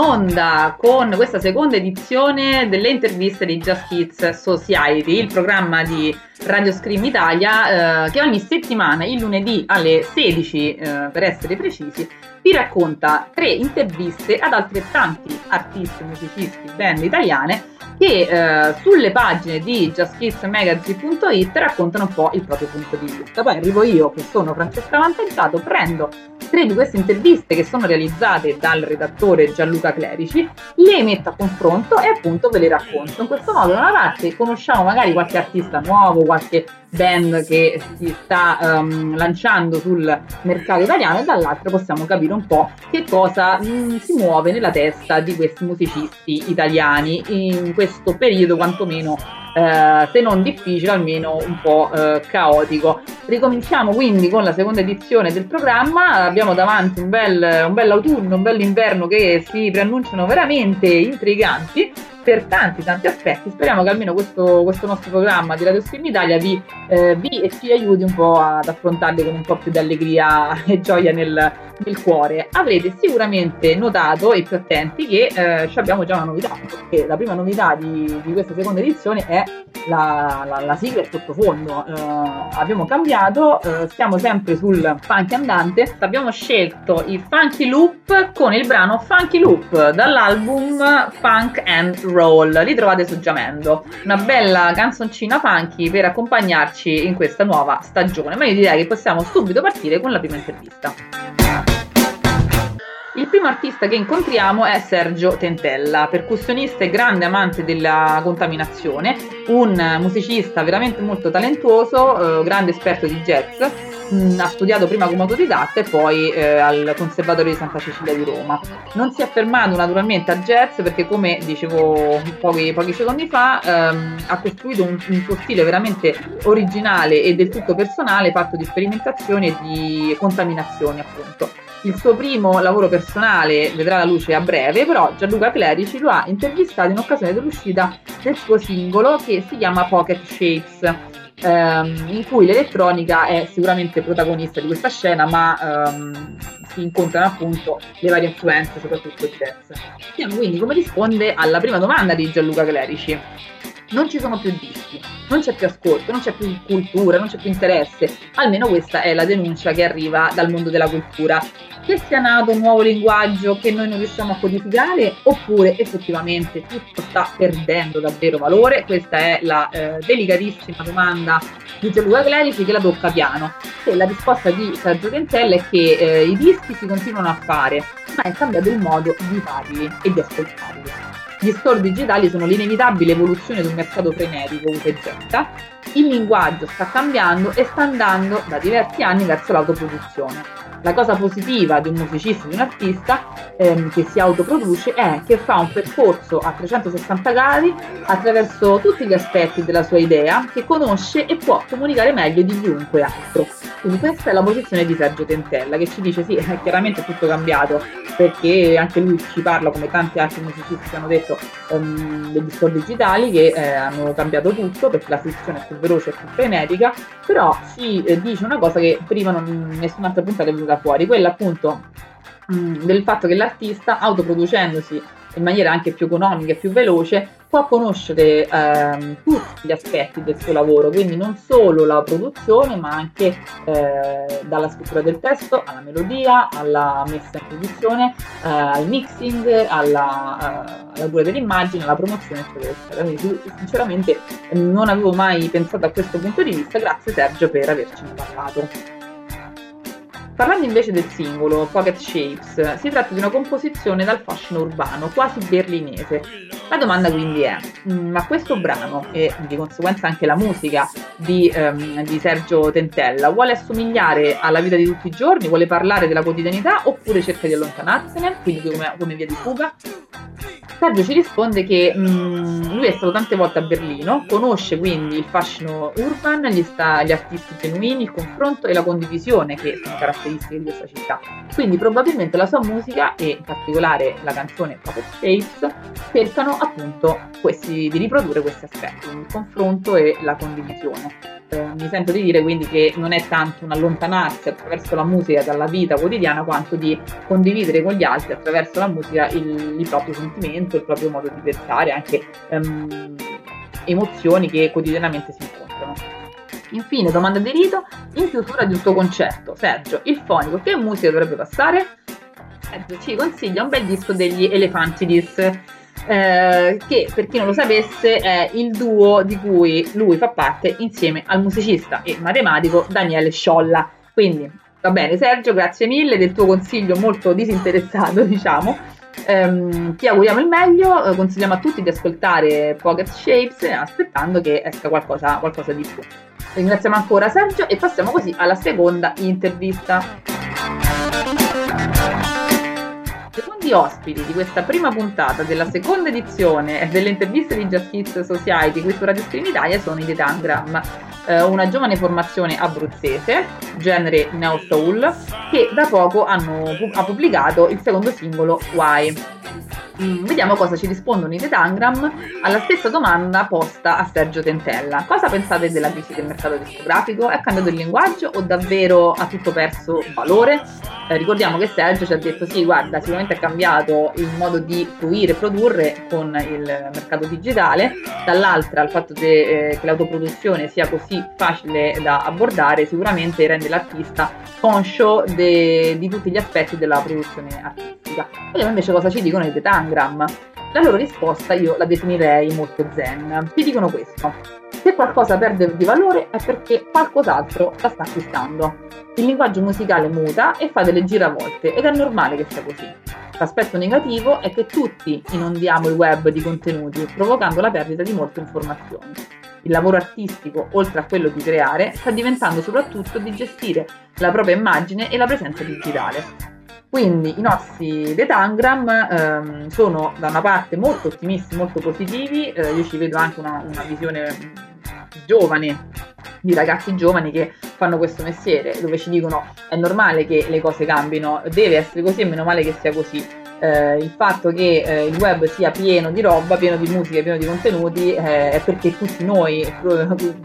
onda con questa seconda edizione delle interviste di Just Kids Society, il programma di Radio Scream Italia eh, che ogni settimana, il lunedì alle 16 eh, per essere precisi, vi racconta tre interviste ad altrettanti artisti, musicisti, band italiane che eh, sulle pagine di justkissmagazine.it raccontano un po' il proprio punto di vista. Poi arrivo io, che sono Francesca Vantentato, prendo tre di queste interviste che sono realizzate dal redattore Gianluca Clerici, le metto a confronto e appunto ve le racconto. In questo modo da una parte conosciamo magari qualche artista nuovo, qualche band che si sta um, lanciando sul mercato italiano e dall'altra possiamo capire un po' che cosa mh, mm, si muove nella testa di questi musicisti italiani in questo periodo quantomeno eh, se non difficile almeno un po' eh, caotico. Ricominciamo quindi con la seconda edizione del programma, abbiamo davanti un bel, un bel autunno, un bel inverno che si preannunciano veramente intriganti per tanti tanti aspetti. Speriamo che almeno questo, questo nostro programma di Radio Stream Italia vi, eh, vi, e ci aiuti un po' ad affrontarli con un po' più di allegria e gioia nel, nel cuore. Avrete sicuramente notato, e più attenti, che eh, abbiamo già una novità, perché la prima novità di, di questa seconda edizione è la, la, la sigla il sottofondo. Eh, abbiamo cambiato, eh, stiamo sempre sul funk andante, abbiamo scelto i Funky Loop con il brano Funky Loop dall'album Funk and Roll, li trovate su Giamendo. Una bella canzoncina funky per accompagnarci in questa nuova stagione, ma io direi che possiamo subito partire con la prima intervista. Il primo artista che incontriamo è Sergio Tentella, percussionista e grande amante della contaminazione, un musicista veramente molto talentuoso, eh, grande esperto di jazz ha studiato prima come autodidatta e poi eh, al Conservatorio di Santa Cecilia di Roma. Non si è fermato naturalmente a jazz perché come dicevo pochi, pochi secondi fa ehm, ha costruito un, un, suo stile veramente originale e del tutto personale fatto di sperimentazioni e di contaminazioni appunto. Il suo primo lavoro personale vedrà la luce a breve, però Gianluca Clerici lo ha intervistato in occasione dell'uscita del suo singolo che si chiama Pocket Shapes ehm, in cui l'elettronica è sicuramente protagonista di questa scena, ma ehm, si incontrano appunto le varie influenze, soprattutto il jazz. Vediamo quindi come risponde alla prima domanda di Gianluca Clerici. Non ci sono più dischi, non c'è più ascolto, non c'è più cultura, non c'è più interesse. Almeno questa è la denuncia che arriva dal mondo della cultura che sia nato un nuovo linguaggio che noi non riusciamo a codificare oppure effettivamente tutto sta perdendo davvero valore? Questa è la eh, delicatissima domanda di Gianluca Clerici che la tocca piano. E la risposta di Sergio Tentella è che eh, i dischi si continuano a fare, ma è cambiato il modo di farli e di ascoltarli. Gli store digitali sono l'inevitabile evoluzione di un mercato frenetico UTZ. Il linguaggio sta cambiando e sta andando da diversi anni verso l'autoproduzione la cosa positiva di un musicista, di un artista ehm, che si autoproduce è che fa un percorso a 360 gradi attraverso tutti gli aspetti della sua idea che conosce e può comunicare meglio di chiunque altro. Quindi questa è la posizione di Sergio Tentella che ci dice sì, è chiaramente tutto cambiato perché anche lui ci parla come tanti altri musicisti che hanno detto um, degli store digitali che eh, hanno cambiato tutto perché la fruizione è più veloce e più frenetica, però ci eh, dice una cosa che prima non, nessun'altra puntata è venuta fuori, quella appunto mh, del fatto che l'artista autoproducendosi in maniera anche più economica e più veloce può conoscere ehm, tutti gli aspetti del suo lavoro, quindi non solo la produzione, ma anche eh, dalla scrittura del testo alla melodia, alla messa in produzione, eh, al mixing, alla, eh, alla cura dell'immagine, alla promozione, eccetera, eccetera. Quindi sinceramente non avevo mai pensato a questo punto di vista, grazie Sergio per avercene parlato. Parlando invece del singolo, Pocket Shapes, si tratta di una composizione dal fascino urbano, quasi berlinese. La domanda quindi è, mm, ma questo brano, e di conseguenza anche la musica di, um, di Sergio Tentella, vuole assomigliare alla vita di tutti i giorni, vuole parlare della quotidianità oppure cerca di allontanarsene, quindi come, come via di fuga? Sergio ci risponde che mh, mm, lui è stato tante volte a Berlino, conosce quindi il fascino urban, gli, sta, gli artisti genuini, il confronto e la condivisione che sono caratteristiche di questa città. Quindi probabilmente la sua musica e in particolare la canzone Puppet Shapes cercano appunto questi, di riprodurre questi aspetti, il confronto e la condivisione. Eh, mi sento di dire quindi che non è tanto un allontanarsi attraverso la musica dalla vita quotidiana quanto di condividere con gli altri attraverso la musica il, il proprio sentimento, il proprio modo di pensare, anche ehm, emozioni che quotidianamente si incontrano. Infine, domanda di rito, in chiusura di un tuo concerto, Sergio, il fonico che musica dovrebbe passare? Sergio ci consiglia un bel disco degli Elefantidis eh, che per chi non lo sapesse è il duo di cui lui fa parte insieme al musicista e matematico Daniele Sciolla. Quindi va bene Sergio, grazie mille del tuo consiglio molto disinteressato diciamo. Um, ti auguriamo il meglio, uh, consigliamo a tutti di ascoltare Pocket Shapes aspettando che esca qualcosa, qualcosa di più. Ringraziamo ancora Sergio e passiamo così alla seconda intervista. Secondi ospiti di questa prima puntata della seconda edizione delle interviste di Justice Society qui su Radio Stream Italia sono i The Tangram, eh, una giovane formazione abruzzese, genere Neo Soul, che da poco hanno, ha pubblicato il secondo singolo Why. Mm, vediamo cosa ci rispondono i The Tangram alla stessa domanda posta a Sergio Tentella. Cosa pensate della crisi del mercato discografico? È cambiato il linguaggio o davvero ha tutto perso valore? Eh, ricordiamo che Sergio ci ha detto sì, guarda, sicuramente è cambiato il modo di fruire e produrre con il mercato digitale, dall'altra il fatto che, eh, che l'autoproduzione sia così facile da abbordare sicuramente rende l'artista conscio de, di tutti gli aspetti della produzione artistica. Vediamo invece cosa ci dicono i The Tangram Instagram. La loro risposta io la definirei molto zen. Ti dicono questo. Se qualcosa perde di valore è perché qualcos'altro la sta acquistando. Il linguaggio musicale muta e fa delle giravolte ed è normale che sia così. L'aspetto negativo è che tutti inondiamo il web di contenuti, provocando la perdita di molte informazioni. Il lavoro artistico, oltre a quello di creare, sta diventando soprattutto di gestire la propria immagine e la presenza digitale. Quindi i nostri detangram ehm, sono da una parte molto ottimisti, molto positivi, eh, io ci vedo anche una, una visione giovane di ragazzi giovani che fanno questo mestiere, dove ci dicono è normale che le cose cambino, deve essere così e meno male che sia così eh, il fatto che eh, il web sia pieno di roba, pieno di musica, pieno di contenuti, eh, è perché tutti noi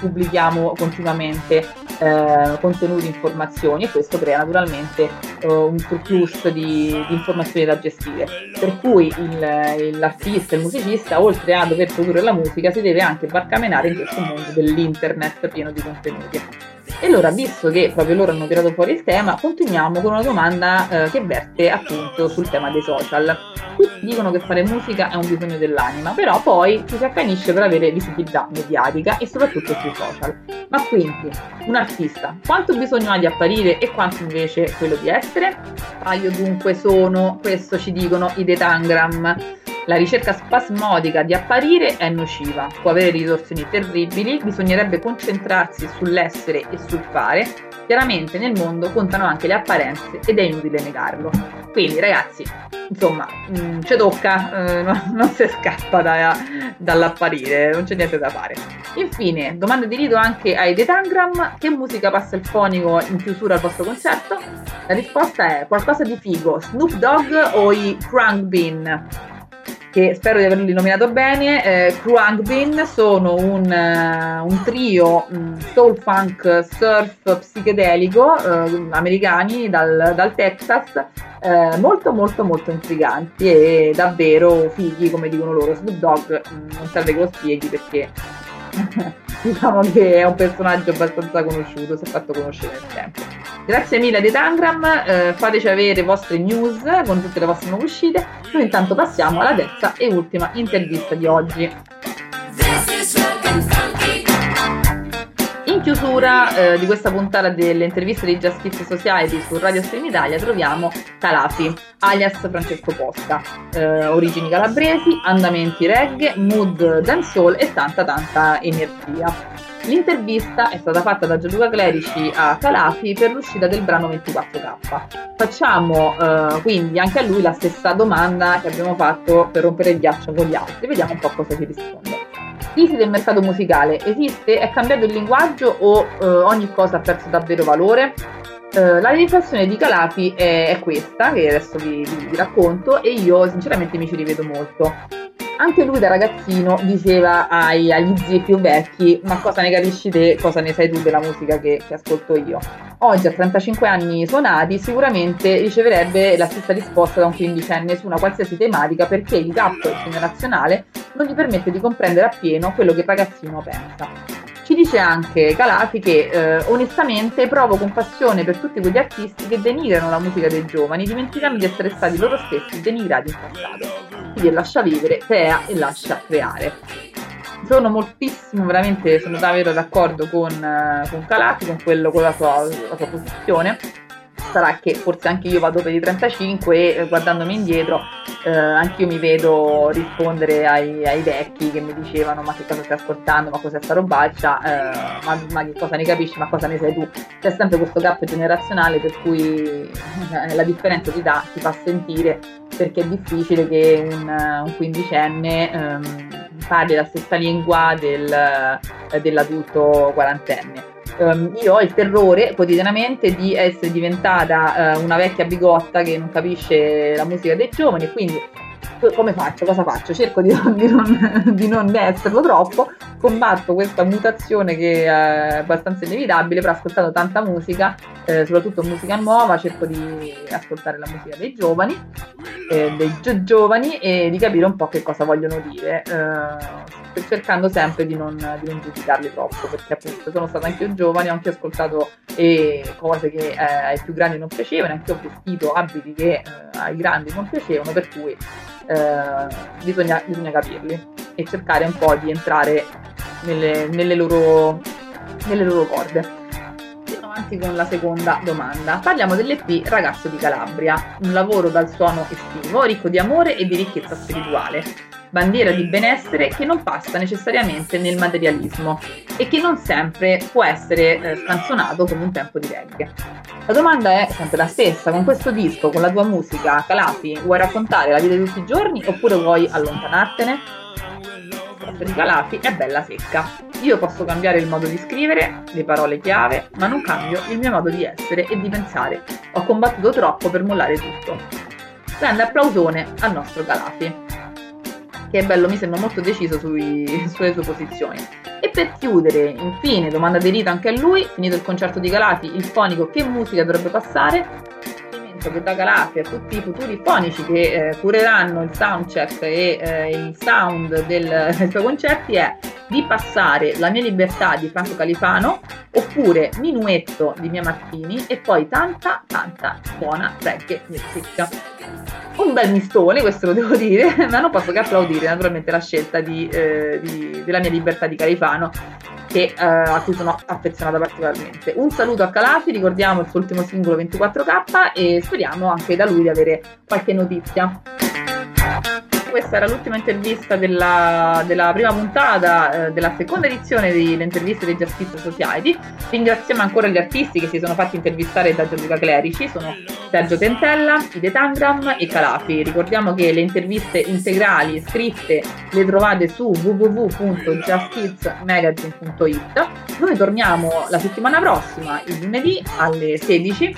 pubblichiamo continuamente eh, contenuti, informazioni e questo crea naturalmente eh, un surplus di, di, informazioni da gestire. Per cui il, l'artista, il musicista, oltre a dover produrre la musica, si deve anche barcamenare in questo mondo dell'internet pieno di contenuti. E allora, visto che proprio loro hanno tirato fuori il tema, continuiamo con una domanda eh, che verte appunto sul tema dei social. Tutti dicono che fare musica è un bisogno dell'anima, però poi ci si accanisce per avere visibilità mediatica e soprattutto sui social. Ma quindi, un artista, quanto bisogno ha di apparire e quanto invece quello di essere? Ah, io dunque sono, questo ci dicono i Detangram. La ricerca spasmodica di apparire è nociva, può avere ritorsioni terribili, bisognerebbe concentrarsi sull'essere e sul fare. Chiaramente nel mondo contano anche le apparenze ed è inutile negarlo. Quindi ragazzi, insomma, mm, ci tocca, eh, no, non si scappa da, dall'apparire, non c'è niente da fare. Infine, domanda di rito anche ai Detangram, che musica passa il fonico in chiusura al vostro concerto? La risposta è qualcosa di figo, Snoop Dogg o i Crunk Bean che spero di averli nominato bene. Eh, Kruang Bin sono un, uh, un trio um, soul funk surf psichedelico uh, americani dal, dal Texas, uh, molto molto molto intriganti e davvero fighi come dicono loro. Snoop Dogg um, non serve che lo spieghi perché diciamo che è un personaggio abbastanza conosciuto, si è fatto conoscere nel tempo. Grazie mille di Tangram, eh, fateci avere vostre news con tutte le vostre nuove uscite. Noi intanto passiamo alla terza e ultima intervista di oggi. Chiusura eh, di questa puntata delle interviste di Justice Society su Radio Stream Italia troviamo Calafi, alias Francesco Posta, eh, origini calabresi, andamenti reggae, mood dancehall e tanta tanta energia. L'intervista è stata fatta da Gianluca Clerici a Calafi per l'uscita del brano 24K. Facciamo eh, quindi anche a lui la stessa domanda che abbiamo fatto per rompere il ghiaccio con gli altri, vediamo un po' cosa ci risponde. Crisi del mercato musicale esiste? È cambiato il linguaggio o eh, ogni cosa ha perso davvero valore? Uh, la riflessione di Calafi è, è, questa, che adesso vi, vi, vi, racconto, e io sinceramente mi ci rivedo molto. anche lui da ragazzino diceva ai, agli zii più vecchi ma cosa ne capisci te, cosa ne sai tu della musica che, che ascolto io. Oggi a 35 anni suonati sicuramente riceverebbe la stessa risposta da un quindicenne su una qualsiasi tematica perché il gap generazionale non gli permette di comprendere appieno quello che il ragazzino pensa. Ci dice anche Calati che eh, onestamente provo compassione per tutti quegli artisti che denigrano la musica dei giovani, dimenticando di essere stati loro stessi denigrati in passato. Quindi lascia vivere, crea e lascia creare. Sono moltissimo, veramente sono davvero d'accordo con, eh, con Calati, con, quello, con la sua, la sua posizione sarà che forse anche io vado per i 35 e eh, guardandomi indietro eh, anche io mi vedo rispondere ai, ai, vecchi che mi dicevano ma che cosa stai ascoltando, ma cos'è sta robaccia, eh, ma, ma, che cosa ne capisci, ma cosa ne sai tu. C'è sempre questo gap generazionale per cui eh, la differenza ti dà, ti fa sentire perché è difficile che un, un quindicenne ehm, parli la stessa lingua del, dell'adulto quarantenne um, io ho il terrore quotidianamente di essere diventata uh, una vecchia bigotta che non capisce la musica dei giovani quindi come faccio? Cosa faccio? Cerco di di, non, di non, esserlo troppo, combatto questa mutazione che è abbastanza inevitabile, però ascoltando tanta musica, eh, soprattutto musica nuova, cerco di ascoltare la musica dei giovani, eh, dei gio- giovani e di capire un po' che cosa vogliono dire, eh, cercando sempre di non, di non, giudicarli troppo, perché appunto sono stata anche io giovane, ho anche ascoltato eh, cose che eh, ai più grandi non piacevano, anche ho vestito abiti che eh, ai grandi non piacevano, per cui eh, bisogna, bisogna, capirli e cercare un po' di entrare nelle, nelle, loro, nelle loro corde. Con la seconda domanda. Parliamo dell'EP Ragazzo di Calabria, un lavoro dal suono estivo, ricco di amore e di ricchezza spirituale bandiera di benessere che non passa necessariamente nel materialismo e che non sempre può essere eh, scanzonato come un tempo di reggae. La domanda è sempre la stessa, con questo disco, con la tua musica, Calafi, vuoi raccontare la vita di tutti i giorni oppure vuoi allontanartene? Di Calafi è bella secca. Io posso cambiare il modo di scrivere, le parole chiave, ma non cambio il mio modo di essere e di pensare. Ho combattuto troppo per mollare tutto. Grande applausone al nostro Calafi che è bello, mi sembra molto deciso sui, sulle sue posizioni. E per chiudere, infine, domanda di Rita anche a lui, finito il concerto di Galati, il fonico che musica dovrebbe passare? che da Galati a tutti i futuri fonici che eh, cureranno il soundcheck e eh, il sound del, dei suoi concerti è di passare La mia libertà di Franco Califano oppure Minuetto di Mia Martini e poi tanta tanta buona reggae music un bel mistone, questo lo devo dire, ma non posso che applaudire naturalmente la scelta di, eh, di, della mia libertà di Califano, che, eh, a cui sono affezionata particolarmente. Un saluto a Calafi, ricordiamo il suo ultimo singolo 24K e speriamo anche da lui di avere qualche notizia questa era l'ultima intervista della, della prima puntata eh, della seconda edizione delle interviste dei Justice Society. Ringraziamo ancora gli artisti che si sono fatti intervistare da Gianluca Clerici, sono Sergio Tentella, Ide Tangram e Calafi. Ricordiamo che le interviste integrali scritte le trovate su www.justkidsmagazine.it. Noi torniamo la settimana prossima, il lunedì alle 16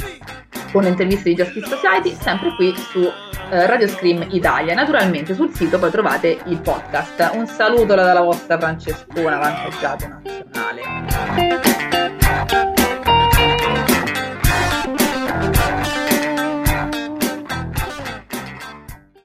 con le interviste di Justice Society, sempre qui su eh, Radio Scream Italia. Naturalmente sul sito poi trovate il podcast. Un saluto dalla vostra Francescona, vantaggiato nazionale.